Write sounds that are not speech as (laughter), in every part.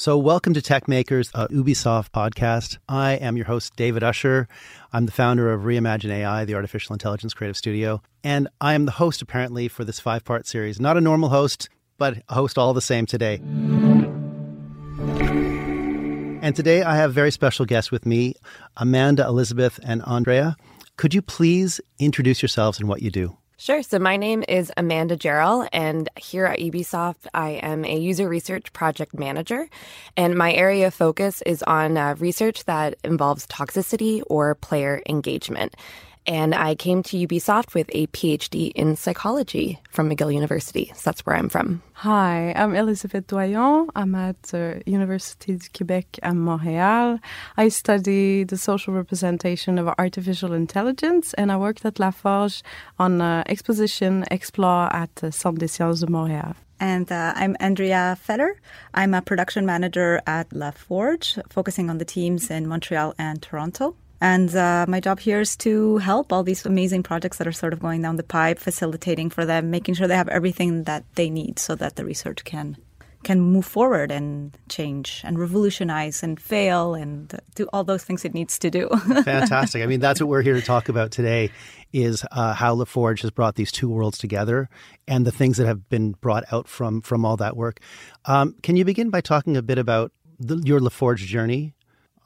So, welcome to Tech Makers, a Ubisoft podcast. I am your host, David Usher. I'm the founder of Reimagine AI, the artificial intelligence creative studio. And I am the host, apparently, for this five part series. Not a normal host, but a host all the same today. And today I have very special guests with me, Amanda, Elizabeth, and Andrea. Could you please introduce yourselves and what you do? Sure. So my name is Amanda Jarrell, and here at Ubisoft, I am a user research project manager. And my area of focus is on uh, research that involves toxicity or player engagement. And I came to Ubisoft with a PhD in psychology from McGill University. So that's where I'm from. Hi, I'm Elisabeth Doyon. I'm at the University du Québec at Montréal. I study the social representation of artificial intelligence, and I worked at Laforge on uh, exposition Explore at the Centre des Sciences de Montréal. And uh, I'm Andrea Feder. I'm a production manager at La Forge, focusing on the teams in Montreal and Toronto. And uh, my job here is to help all these amazing projects that are sort of going down the pipe, facilitating for them, making sure they have everything that they need so that the research can can move forward and change and revolutionize and fail and do all those things it needs to do. (laughs) Fantastic. I mean, that's what we're here to talk about today is uh, how LaForge has brought these two worlds together and the things that have been brought out from from all that work. Um, can you begin by talking a bit about the, your LaForge journey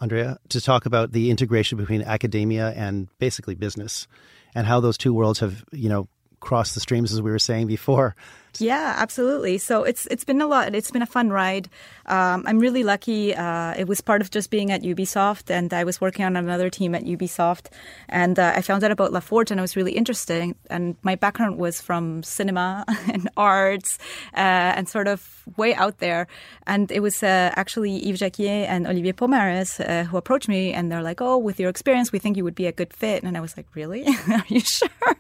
Andrea, to talk about the integration between academia and basically business and how those two worlds have, you know, crossed the streams as we were saying before. Yeah, absolutely. So it's it's been a lot. It's been a fun ride. Um, I'm really lucky. Uh, it was part of just being at Ubisoft, and I was working on another team at Ubisoft, and uh, I found out about LaForge, and it was really interesting. And my background was from cinema (laughs) and arts, uh, and sort of way out there. And it was uh, actually Yves Jacquier and Olivier Pomarez uh, who approached me, and they're like, "Oh, with your experience, we think you would be a good fit." And I was like, "Really? (laughs) Are you sure?"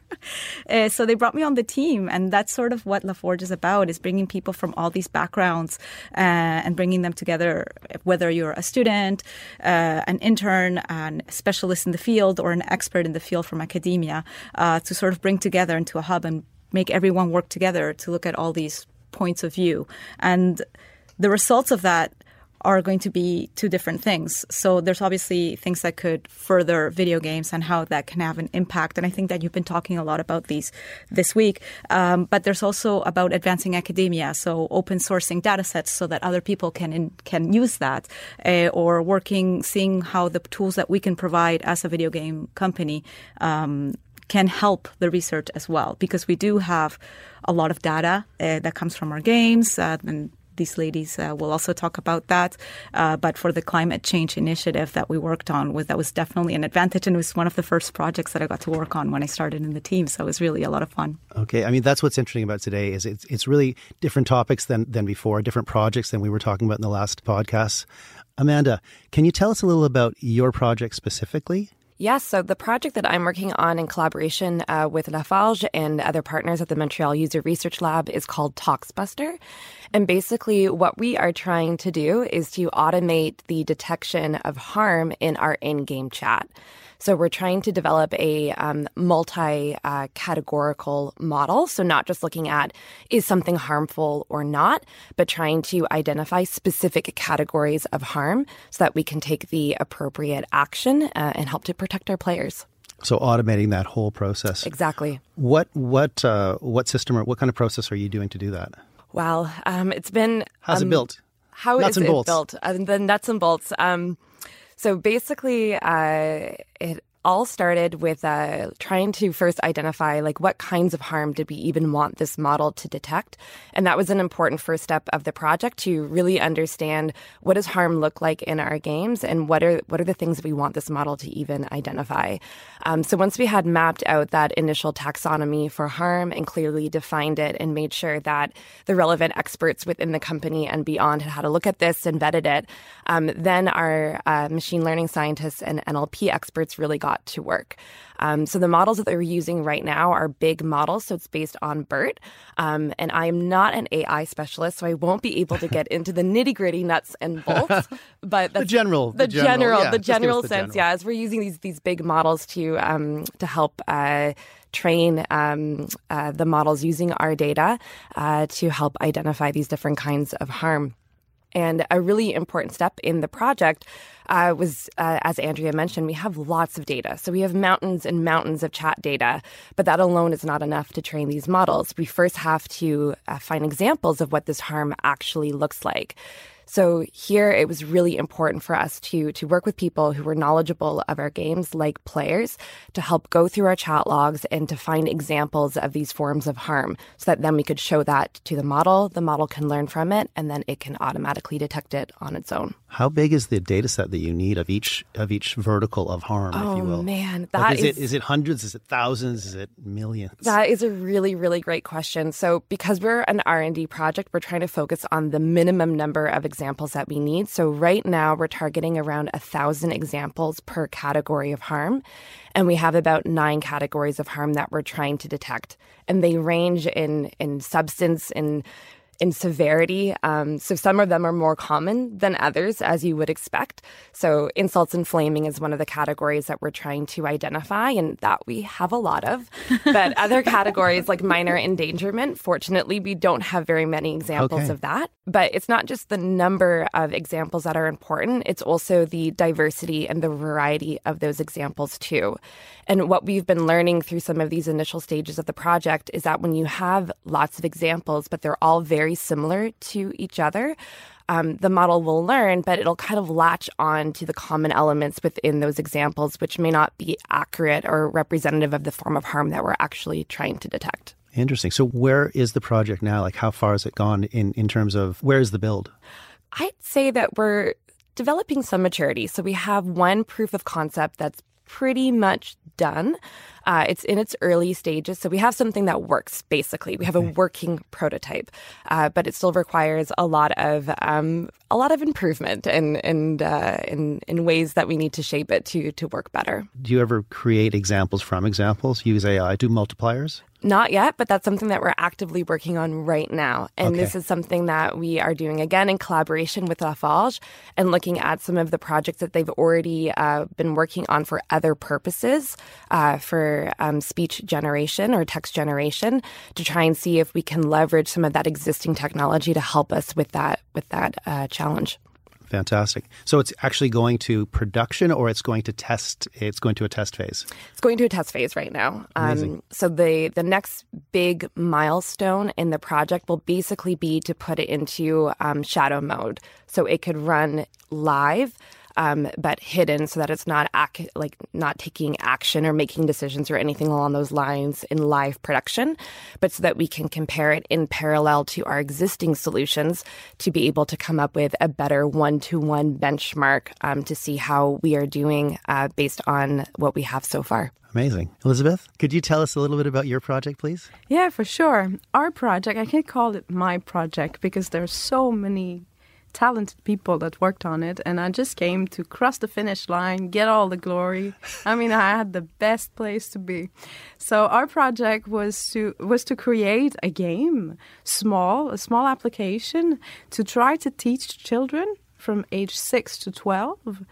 Uh, (laughs) so they brought me on the team, and that's sort of what LaForge Forge is about is bringing people from all these backgrounds uh, and bringing them together, whether you're a student, uh, an intern, a specialist in the field, or an expert in the field from academia, to sort of bring together into a hub and make everyone work together to look at all these points of view. And the results of that are going to be two different things. So there's obviously things that could further video games and how that can have an impact. And I think that you've been talking a lot about these this week. Um, but there's also about advancing academia, so open sourcing data sets so that other people can in, can use that, uh, or working, seeing how the tools that we can provide as a video game company. Um, can help the research as well because we do have a lot of data uh, that comes from our games uh, and these ladies uh, will also talk about that. Uh, but for the climate change initiative that we worked on, was that was definitely an advantage, and it was one of the first projects that I got to work on when I started in the team. So it was really a lot of fun. Okay, I mean that's what's interesting about today is it's it's really different topics than than before, different projects than we were talking about in the last podcast. Amanda, can you tell us a little about your project specifically? Yes, so the project that I'm working on in collaboration uh, with La Forge and other partners at the Montreal User Research Lab is called Toxbuster. And basically, what we are trying to do is to automate the detection of harm in our in game chat. So we're trying to develop a um, multi uh, categorical model. So not just looking at is something harmful or not, but trying to identify specific categories of harm so that we can take the appropriate action uh, and help to protect our players. So automating that whole process. Exactly. What what uh, what system or what kind of process are you doing to do that? Well, um, it's been how's um, it built? How nuts is and it bolts. built? Uh, the nuts and bolts. Um, so basically, uh, it all started with uh, trying to first identify like what kinds of harm did we even want this model to detect, and that was an important first step of the project to really understand what does harm look like in our games and what are what are the things that we want this model to even identify. Um, so once we had mapped out that initial taxonomy for harm and clearly defined it and made sure that the relevant experts within the company and beyond had had a look at this and vetted it, um, then our uh, machine learning scientists and NLP experts really got to work. Um, so the models that they're using right now are big models, so it's based on BERT. Um, and I am not an AI specialist, so I won't be able to get into the nitty gritty nuts and (laughs) bolts. But the general, the, the general, general, yeah, the general the sense, general. yeah. As we're using these these big models to um, to help. Uh, train um, uh, the models using our data uh, to help identify these different kinds of harm. And a really important step in the project uh, was, uh, as Andrea mentioned, we have lots of data. So we have mountains and mountains of chat data, but that alone is not enough to train these models. We first have to uh, find examples of what this harm actually looks like. So here it was really important for us to to work with people who were knowledgeable of our games like players to help go through our chat logs and to find examples of these forms of harm so that then we could show that to the model, the model can learn from it and then it can automatically detect it on its own. How big is the data set that you need of each of each vertical of harm, oh, if you oh, will? man, Like, that is, is, it is it hundreds? Is it thousands? Is it millions? That is a really, really great question. So because we're an R&D project, we're trying to focus on the minimum number of examples that we need. So right now we're targeting around a thousand examples per category of harm. And we have about nine categories of harm that we're trying to detect. And they range in, in substance, in in severity. Um, so some of them are more common than others, as you would expect. So insults and flaming is one of the categories that we're trying to identify, and that we have a lot of. (laughs) But other categories like minor endangerment, fortunately, we don't have very many examples Okay. of that. But it's not just the number of examples that are important, it's also the diversity and the variety of those examples, too. And what we've been learning through some of these initial stages of the project is that when you have lots of examples, but they're all very similar to each other, um, the model will learn, but it'll kind of latch on to the common elements within those examples, which may not be accurate or representative of the form of harm that we're actually trying to detect. Interesting. So where is the project now? Like how far has it gone in, in terms of where is the build? I'd say that we're developing some maturity. So we have one proof of concept that's pretty much done. Uh, it's in its early stages, so we have something that works. Basically, we have a working prototype, uh, but it still requires a lot of um, a lot of improvement and and uh, in in ways that we need to shape it to to work better. Do you ever create examples from examples? Use AI? Do multipliers? Not yet, but that's something that we're actively working on right now. And this is something that we are doing again in collaboration with La Forge and looking at some of the projects that they've already uh, been working on for other purposes, uh, for um, speech generation or text generation, to try and see if we can leverage some of that existing technology to help us with that with that uh, challenge. Fantastic. So it's actually going to production or it's going to test it's going to a test phase. It's going to a test phase right now. Amazing. Um, so the the next big milestone in the project will basically be to put it into um, shadow mode, so it could run live. Um, but hidden so that it's not ac- like not taking action or making decisions or anything along those lines in live production, but so that we can compare it in parallel to our existing solutions to be able to come up with a better one-to-one benchmark um, to see how we are doing uh, based on what we have so far. Amazing. Elizabeth, could you tell us a little bit about your project, please? Yeah, for sure. Our project, I can't call it my project because there's so many talented people that worked on it and I just came to cross the finish line, get all the glory. I mean, I had the best place to be. So our project was to was to create a game, small, a small application to try to teach children from age 6 to 12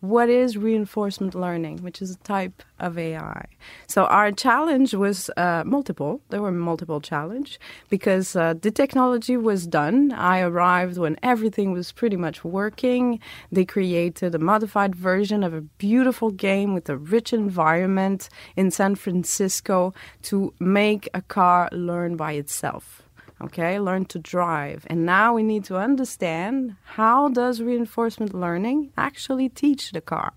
what is reinforcement learning, which is a type of AI. So our challenge was uh, multiple. There were multiple challenge because uh, the technology was done. I arrived when everything was pretty much working. They created a modified version of a beautiful game with a rich environment in San Francisco to make a car learn by itself okay learn to drive and now we need to understand how does reinforcement learning actually teach the car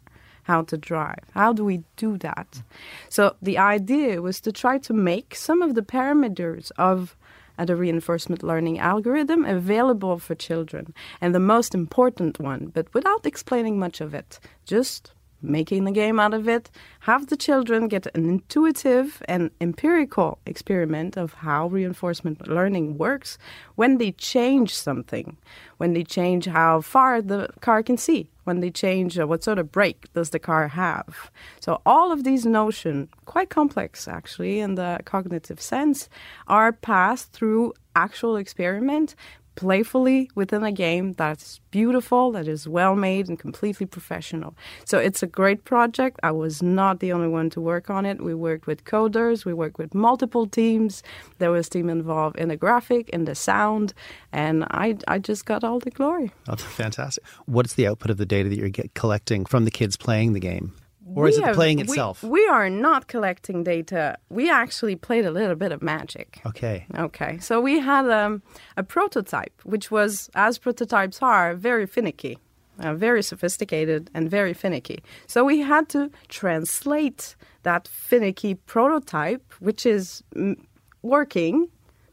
how to drive. How do we do that? So the idea was to try to make some of the parameters of uh, the reinforcement learning algorithm available for children. And the most important one, but without explaining much of it, just making the game out of it, have the children get an intuitive and empirical experiment of how reinforcement learning works when they change something, when they change how far the car can see, when they change uh, what sort of brake does the car have. So all of these notions, quite complex actually in the cognitive sense, are passed through actual experiment playfully within a game that's beautiful, that is well made, and completely professional. So it's a great project. I was not the only one to work on it. We worked with coders, we worked with multiple teams. There was team involved in the graphic, in the sound, and I, I just got all the glory. Oh, fantastic. What's the output of the data that you're get, collecting from the kids playing the game? Or is it have- playing we- itself? We, are not collecting data. We actually played a little bit of magic. okay. Okay, so we had um, a prototype, which was, as prototypes are, very finicky, uh, very sophisticated, and very finicky. So we had to translate that finicky prototype, which is mm, working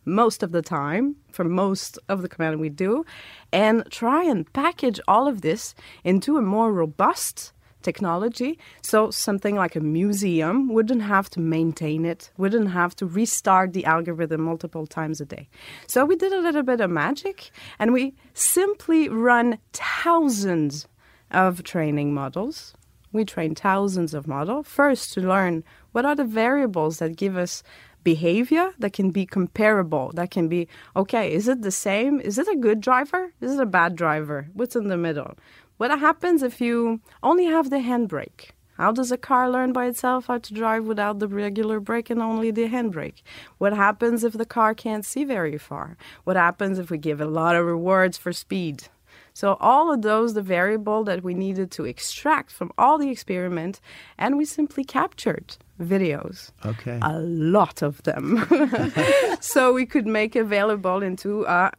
most of the time for most of the command we do, and try and package all of this into a more robust technology. So something like a museum wouldn't have to maintain it, wouldn't have to restart the algorithm multiple times a day. So we did a little bit of magic and we simply run thousands of training models. We train thousands of models first to learn what are the variables that give us behavior that can be comparable that can be okay is it the same is it a good driver is it a bad driver what's in the middle what happens if you only have the handbrake? How does a car learn by itself how to drive without the regular brake and only the handbrake? What happens if the car can't see very far? What happens if we give a lot of rewards for speed? So all of those, the variable that we needed to extract from all the experiment, and we simply captured videos Okay. a lot of them. (laughs) so we could make available into a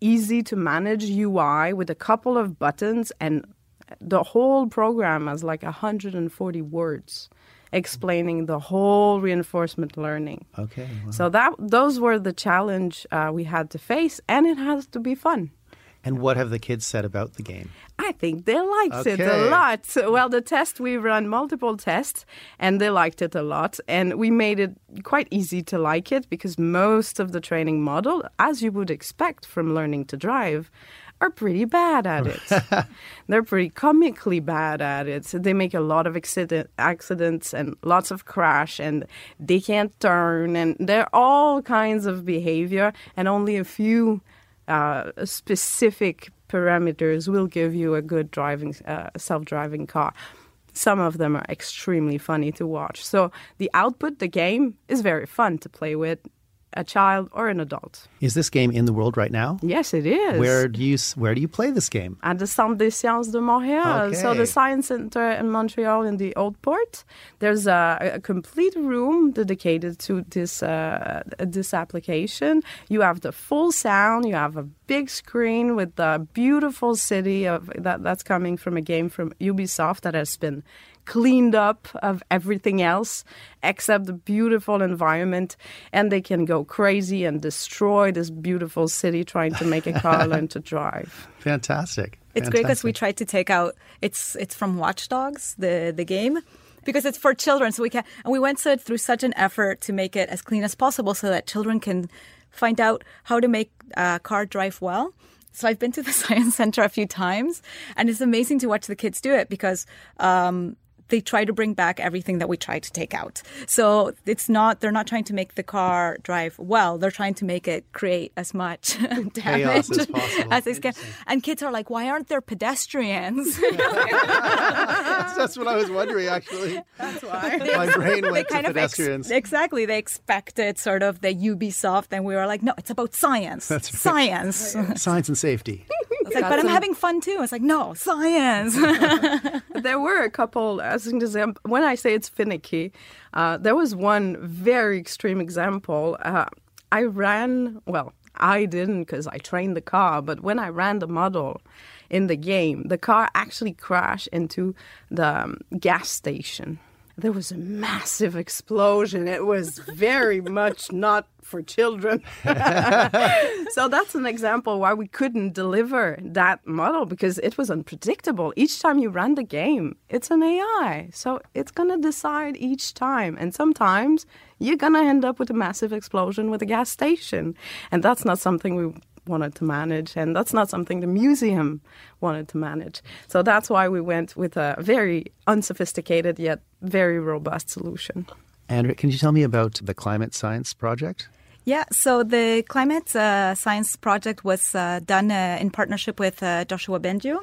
easy to manage UI with a couple of buttons and the whole program has like 140 words explaining the whole reinforcement learning. okay. wow. So that those were the challenge uh, we had to face and it has to be fun. And what have the kids said about the game? I think they liked it a lot. Well, the test, we run multiple tests and they liked it a lot. And we made it quite easy to like it because most of the training model, as you would expect from learning to drive, are pretty bad at it. (laughs) They're pretty comically bad at it. So they make a lot of accident, accidents and lots of crash and they can't turn and there are all kinds of behavior and only a few uh, specific parameters will give you a good driving uh, self-driving car. Some of them are extremely funny to watch. So the output, the game, is very fun to play with a child or an adult. Is this game in the world right now? Yes, it is. Where do you where do you play this game? at the Centre des Sciences de Montréal. So the Science Center in Montreal in the Old Port. There's a, a complete room dedicated to this uh, this application. You have the full sound. You have a big screen with the beautiful city of that that's coming from a game from Ubisoft that has been cleaned up of everything else except the beautiful environment and they can go crazy and destroy this beautiful city trying to make a car (laughs) learn to drive Fantastic. It's great because we Fantastic. tried to take out it's it's from Watch Dogs the the game because it's for children so we can and we went through such an effort to make it as clean as possible so that children can find out how to make a car drive well. So I've been to the (laughs) science center a few times and it's amazing to watch the kids do it because um, they try to bring back everything that we tried to take out. So it's not they're not trying to make the car drive well. They're trying to make it create as much (laughs) damage as possible. as they can. And kids are like, why aren't there pedestrians? (laughs) That's what I was wondering. Actually, That's why. my brain They went to kind of ex- pedestrians. exactly. They expected sort of the Ubisoft, and we were like, no, it's about science. (laughs) That's right. Science. Science and safety. It's like, but I'm having fun too. It's like, no, science. (laughs) (laughs) there were a couple as an example when i say it's finicky uh, there was one very extreme example uh, i ran well i didn't because i trained the car but when i ran the model in the game. The car actually crashed into the um, gas station. There was a massive explosion. It was very (laughs) much not for children. (laughs) so that's an example why we couldn't deliver that model because it was unpredictable. Each time you run the game, it's an AI. So it's going to decide each time. And sometimes you're going to end up with a massive explosion with a gas station. And that's not something we wanted to manage, and that's not something the museum wanted to manage. So that's why we went with a very unsophisticated yet very robust solution. Andrea, can you tell me about the climate science project? Yeah, so the climate uh, science project was uh, done uh, in partnership with uh, Yoshua Bengio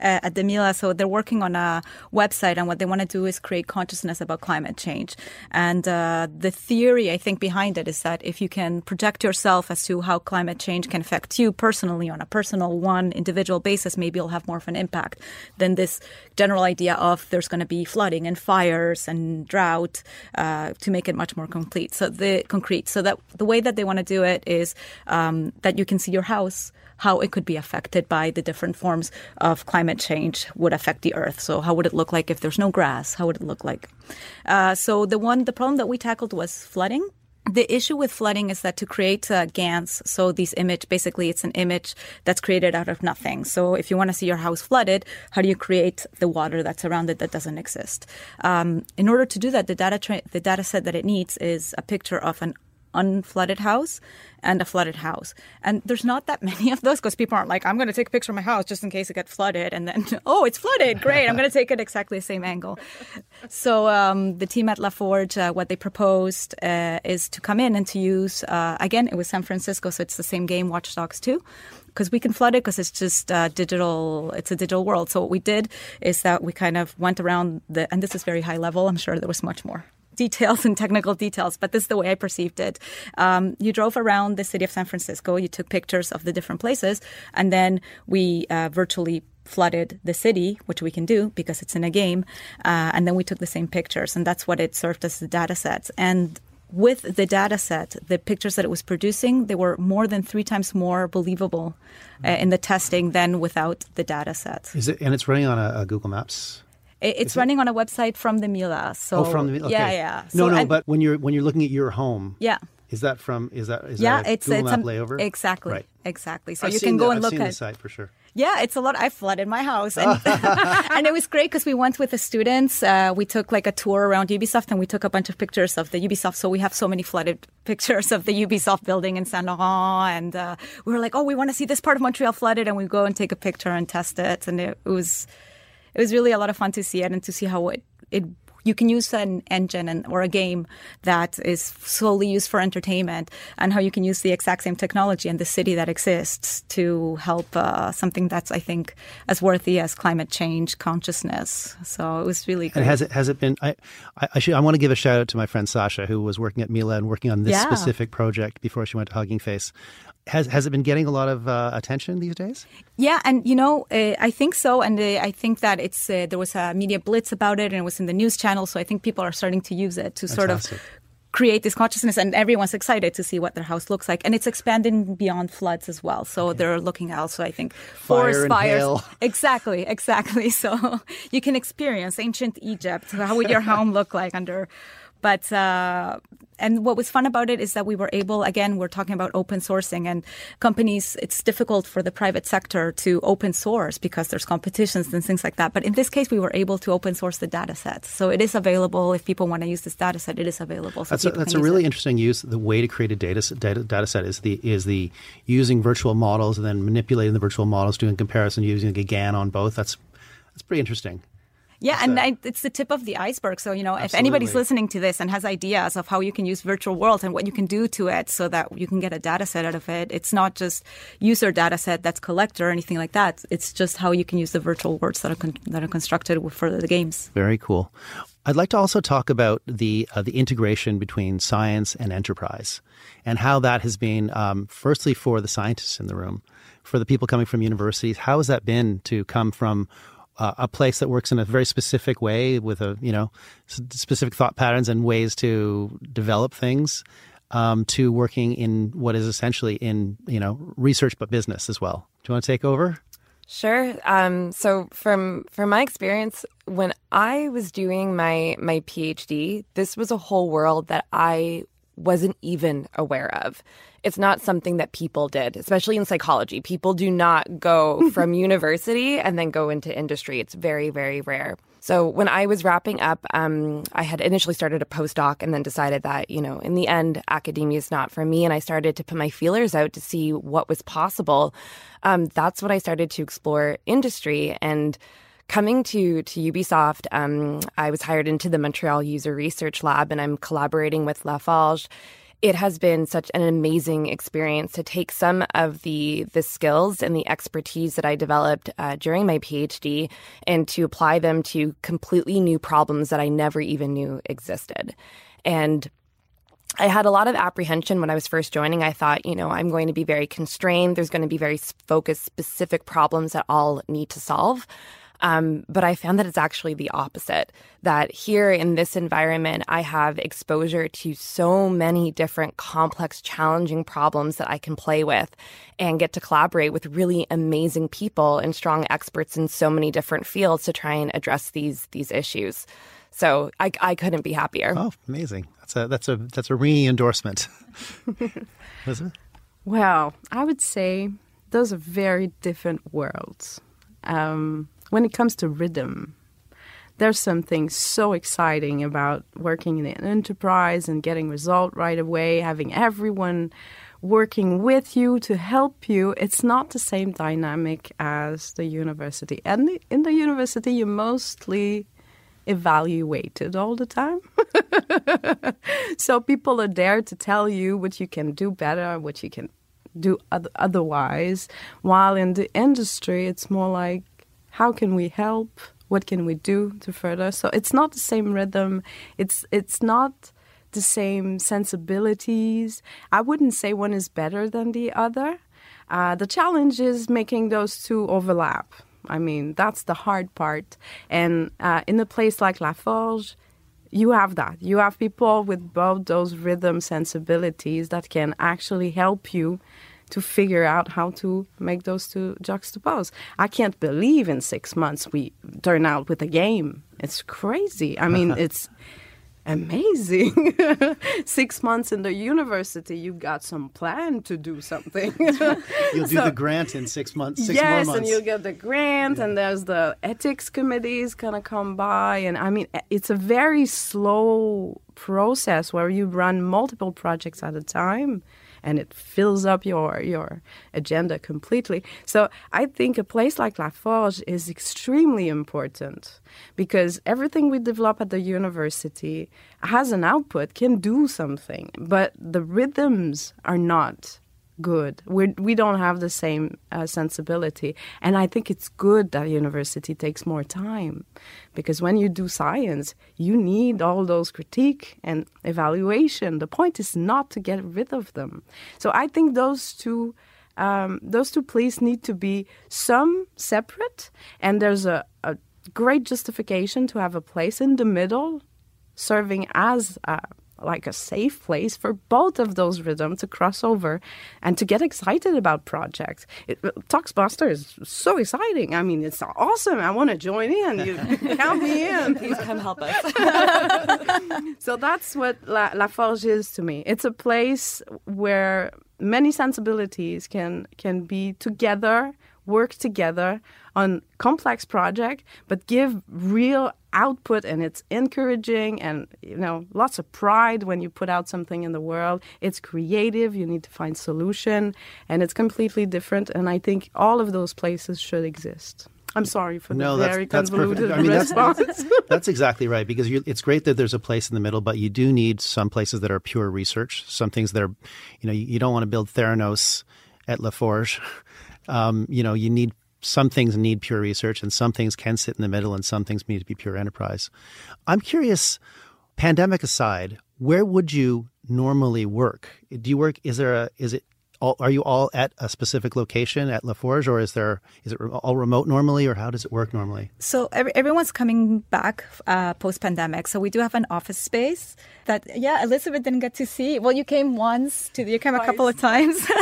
uh, at the Mila. So they're working on a website, and what they want to do is create consciousness about climate change. And uh, the theory, I think, behind it is that if you can project yourself as to how climate change can affect you personally on a personal, one individual basis, maybe you'll have more of an impact than this general idea of there's going to be flooding and fires and drought uh, to make it much more complete. So the concrete. So that the way that they want to do it is um, that you can see your house how it could be affected by the different forms of climate change would affect the earth. So how would it look like if there's no grass? How would it look like? Uh, so the one, the problem that we tackled was flooding the issue with flooding is that to create uh, GANs, so these image, basically it's an image that's created out of nothing. So if you want to see your house flooded, how do you create the water that's around it that doesn't exist? Um, in order to do that, the data tra- the data set that it needs is a picture of an unflooded house and a flooded house. And there's not that (laughs) many of those because people aren't like, I'm going to take a picture of my house just in case it gets flooded. And then, (laughs) oh, it's flooded. Great. I'm going to take it exactly the same angle. (laughs) So um, the team at LaForge, uh, what they proposed uh, is to come in and to use, uh, again, it was San Francisco, so it's the same game, Watch Dogs 2 because we can flood it because it's just uh, digital. It's a digital world. So what we did is that we kind of went around the, and this is very high level. I'm sure there was much more details and technical details, but this is the way I perceived it. Um, you drove around the city of San Francisco, you took pictures of the different places, and then we uh, virtually flooded the city, which we can do because it's in a game, uh, and then we took the same pictures, and that's what it served as the data sets. And with the data set, the pictures that it was producing, they were more than three times more believable uh, in the testing than without the data set. Is it, and it's running on a, a Google Maps it's Is running it? on a website from the Mila. So oh, from the Mila. Okay. Yeah, yeah. No, so, no. but when you're when you're looking at your home, yeah. Is that from? Is that is yeah? That it's Google it's Map layover. Exactly. Right. Exactly. So I've you can go the, and I've look seen at the site for sure. Yeah, it's a lot. I flooded my house, and, (laughs) (laughs) and it was great because we went with the students. Uh, we took like a tour around Ubisoft, and we took a bunch of pictures of the Ubisoft. So we have so many flooded (laughs) pictures of the Ubisoft building in Saint Laurent, and uh, we were like, "Oh, we want to see this part of Montreal flooded," and we go and take a picture and test it, and it, it was it was really a lot of fun to see it and to see how it it you can use an engine and, or a game that is solely used for entertainment and how you can use the exact same technology in the city that exists to help uh, something that's I think as worthy as climate change consciousness. So it was really great. And has it has it been? I I, should, I want to give a shout out to my friend Sasha who was working at Mila and working on this yeah. specific project before she went to Hugging Face. Has has it been getting a lot of uh, attention these days? Yeah, and you know, uh, I think so, and uh, I think that it's uh, there was a media blitz about it, and it was in the news channel, so I think people are starting to use it to Fantastic. sort of create this consciousness, and everyone's excited to see what their house looks like, and it's expanding beyond floods as well. So okay. they're looking also, I think, forest fires. Hail. (laughs) Exactly, exactly. (laughs) So you can experience ancient Egypt. How would your (laughs) home look like under? But uh, and what was fun about it is that we were able, again, we're talking about open sourcing and companies, it's difficult for the private sector to open source because there's competitions and things like that. But in this case, we were able to open source the data set. So it is available. If people want to use this data set, it is available. So that's a, that's a really it. interesting use. The way to create a data, data, data set is the, is the using virtual models and then manipulating the virtual models, doing comparison using a GAN on both. That's, that's pretty interesting. Yeah, and I, it's the tip of the iceberg. So, you know, Absolutely. if anybody's listening to this and has ideas of how you can use virtual worlds and what you can do to it so that you can get a data set out of it, it's not just user data set that's collector or anything like that. It's just how you can use the virtual worlds that are, con- that are constructed for the games. Very cool. I'd like to also talk about the uh, the integration between science and enterprise, and how that has been. Um, firstly, for the scientists in the room, for the people coming from universities, how has that been to come from uh, a place that works in a very specific way with a you know specific thought patterns and ways to develop things um, to working in what is essentially in you know research but business as well. Do you want to take over? Sure. Um, so from from my experience, when I was doing my my PhD, this was a whole world that I wasn't even aware of. It's not something that people did, especially in psychology. People do not go (laughs) from university and then go into industry. It's very, very rare. So when I was wrapping up, um, I had initially started a postdoc and then decided that, you know, in the end, academia is not for me. And I started to put my feelers out to see what was possible. Um, that's what I started to explore industry and coming to to Ubisoft, um, I was hired into the Montreal User Research Lab, and I'm collaborating with La Forge. It has been such an amazing experience to take some of the the skills and the expertise that I developed uh, during my PhD and to apply them to completely new problems that I never even knew existed. And I had a lot of apprehension when I was first joining. I thought, you know, I'm going to be very constrained. There's going to be very focused, specific problems that I'll need to solve. Um, but I found that it's actually the opposite. That here in this environment, I have exposure to so many different complex, challenging problems that I can play with and get to collaborate with really amazing people and strong experts in so many different fields to try and address these these issues. So I, I couldn't be happier. Oh, amazing! That's a that's a that's a ringing endorsement. (laughs) Elizabeth. Well, I would say those are very different worlds. Um, when it comes to rhythm, there's something so exciting about working in an enterprise and getting result right away, having everyone working with you to help you. It's not the same dynamic as the university. And in the university, you mostly evaluated all the time. (laughs) so people are there to tell you what you can do better, what you can do otherwise. While in the industry, it's more like how can we help? What can we do to further? So it's not the same rhythm. It's it's not the same sensibilities. I wouldn't say one is better than the other. Uh, the challenge is making those two overlap. I mean, that's the hard part. And uh, in a place like La Forge, you have that. You have people with both those rhythm sensibilities that can actually help you to figure out how to make those two juxtapose. I can't believe in six months we turn out with a game. It's crazy. I mean, (laughs) it's amazing. (laughs) Six months in the university, you've got some plan to do something. (laughs) you'll do so, the grant in six months. Six yes, and you'll get the grant, yeah. and there's the ethics committees gonna come by, and I mean, it's a very slow process where you run multiple projects at a time and it fills up your your agenda completely. So I think a place like La Forge is extremely important because everything we develop at the university has an output, can do something, but the rhythms are not good. We're, we don't have the same uh, sensibility. And I think it's good that university takes more time because when you do science, you need all those critique and evaluation. The point is not to get rid of them. So I think those two. Um, those two places need to be some separate, and there's a, a great justification to have a place in the middle serving as a, like a safe place for both of those rhythms to cross over and to get excited about projects. It, uh, ToxBuster is so exciting. I mean, it's awesome. I want to join in. You (laughs) count me in. Please come help us. (laughs) so that's what La, La Forge is to me. It's a place where many sensibilities can can be together, work together on complex project, but give real output and it's encouraging and you know lots of pride when you put out something in the world it's creative you need to find solution and it's completely different and i think all of those places should exist I'm sorry for no, the very that's, convoluted I mean, response. That's, (laughs) that's, exactly right because it's great that there's a place in the middle, but you do need some places that are pure research. Some things that are, you know, you, you don't want to build Theranos at Laforge. (laughs) Um, you know, you need some things need pure research and some things can sit in the middle and some things need to be pure enterprise. I'm curious, pandemic aside, where would you normally work? Do you work, is there a, is it all, are you all at a specific location at Laforge, or is there is it all remote normally, or how does it work normally? So every, everyone's coming back uh, post pandemic. So we do have an office space that yeah, Elizabeth didn't get to see. Well, you came once. To you came Twice. a couple of times. (laughs)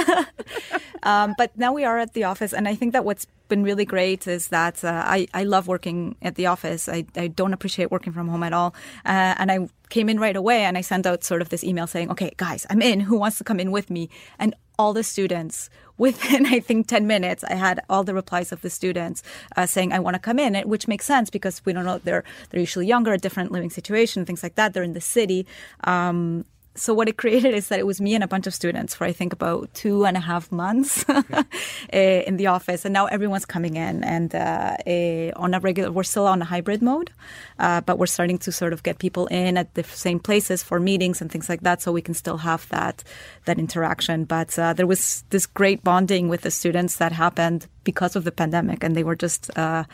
Um, but now we are at the office, and I think that what's been really great is that uh, I, I love working at the office. I, I don't appreciate working from home at all. Uh, and I came in right away and I sent out sort of this email saying, okay, guys, I'm in. Who wants to come in with me? And all the students, (laughs) within I think 10 minutes, I had all the replies of the students uh, saying, I want to come in, which makes sense because we don't know, they're, they're usually younger, a different living situation, things like that. They're in the city. Um, so what it created is that it was me and a bunch of students for I think about two and a half months (laughs) eh, in the office, and now everyone's coming in and uh, a, eh, on a regular. We're still on a hybrid mode, uh, but we're starting to sort of get people in at the same places for meetings and things like that, so we can still have that that interaction. But uh, there was this great bonding with the students that happened because of the pandemic, and they were just uh,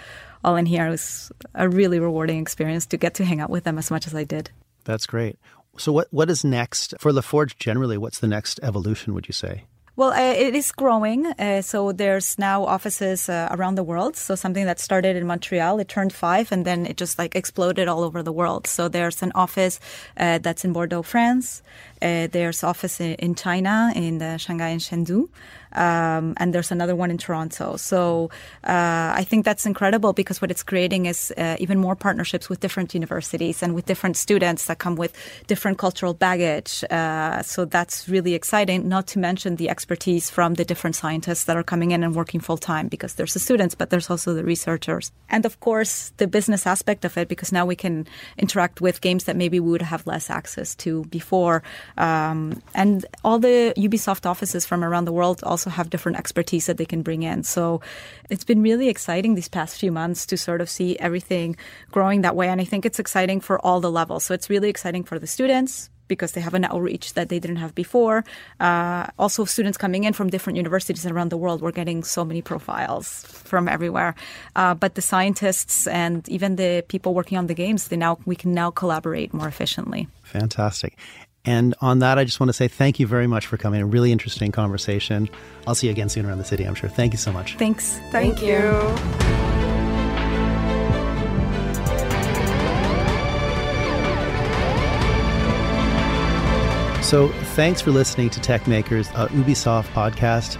all in here. It was a really rewarding experience to get to hang out with them as much as I did. That's great. So what what is next for LaForge generally? What's the next evolution? Would you say? Well, uh, it is growing. Uh, so there's now offices uh, around the world. So something that started in Montreal, it turned five, and then it just like exploded all over the world. So there's an office uh, that's in Bordeaux, France. Uh, there's office in China, in Shanghai and Chengdu um, and there's another one in Toronto. So uh, I think that's incredible because what it's creating is uh, even more partnerships with different universities and with different students that come with different cultural baggage. Uh, so that's really exciting. Not to mention the expertise from the different scientists that are coming in and working full time because there's the students, but there's also the researchers, and of course the business aspect of it because now we can interact with games that maybe we would have less access to before, um, and all the Ubisoft offices from around the world also have different expertise that they can bring in. So it's been really exciting these past few months to sort of see everything growing that way. And I think it's exciting for all the levels. So it's really exciting for the students, because they have an outreach that they didn't have before. Uh, also, students coming in from different universities around the world. We're getting so many profiles from everywhere. Uh, but the scientists and even the people working on the games, they now we can now collaborate more efficiently. Fantastic. And on that, I just want to say thank you very much for coming. A really interesting conversation. I'll see you again soon around the city, I'm sure. Thank you so much. Thanks. Thank, thank you. you. So, thanks for listening to Techmakers, a Ubisoft podcast.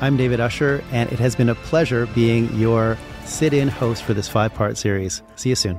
I'm David Usher, and it has been a pleasure being your sit in host for this five part series. See you soon.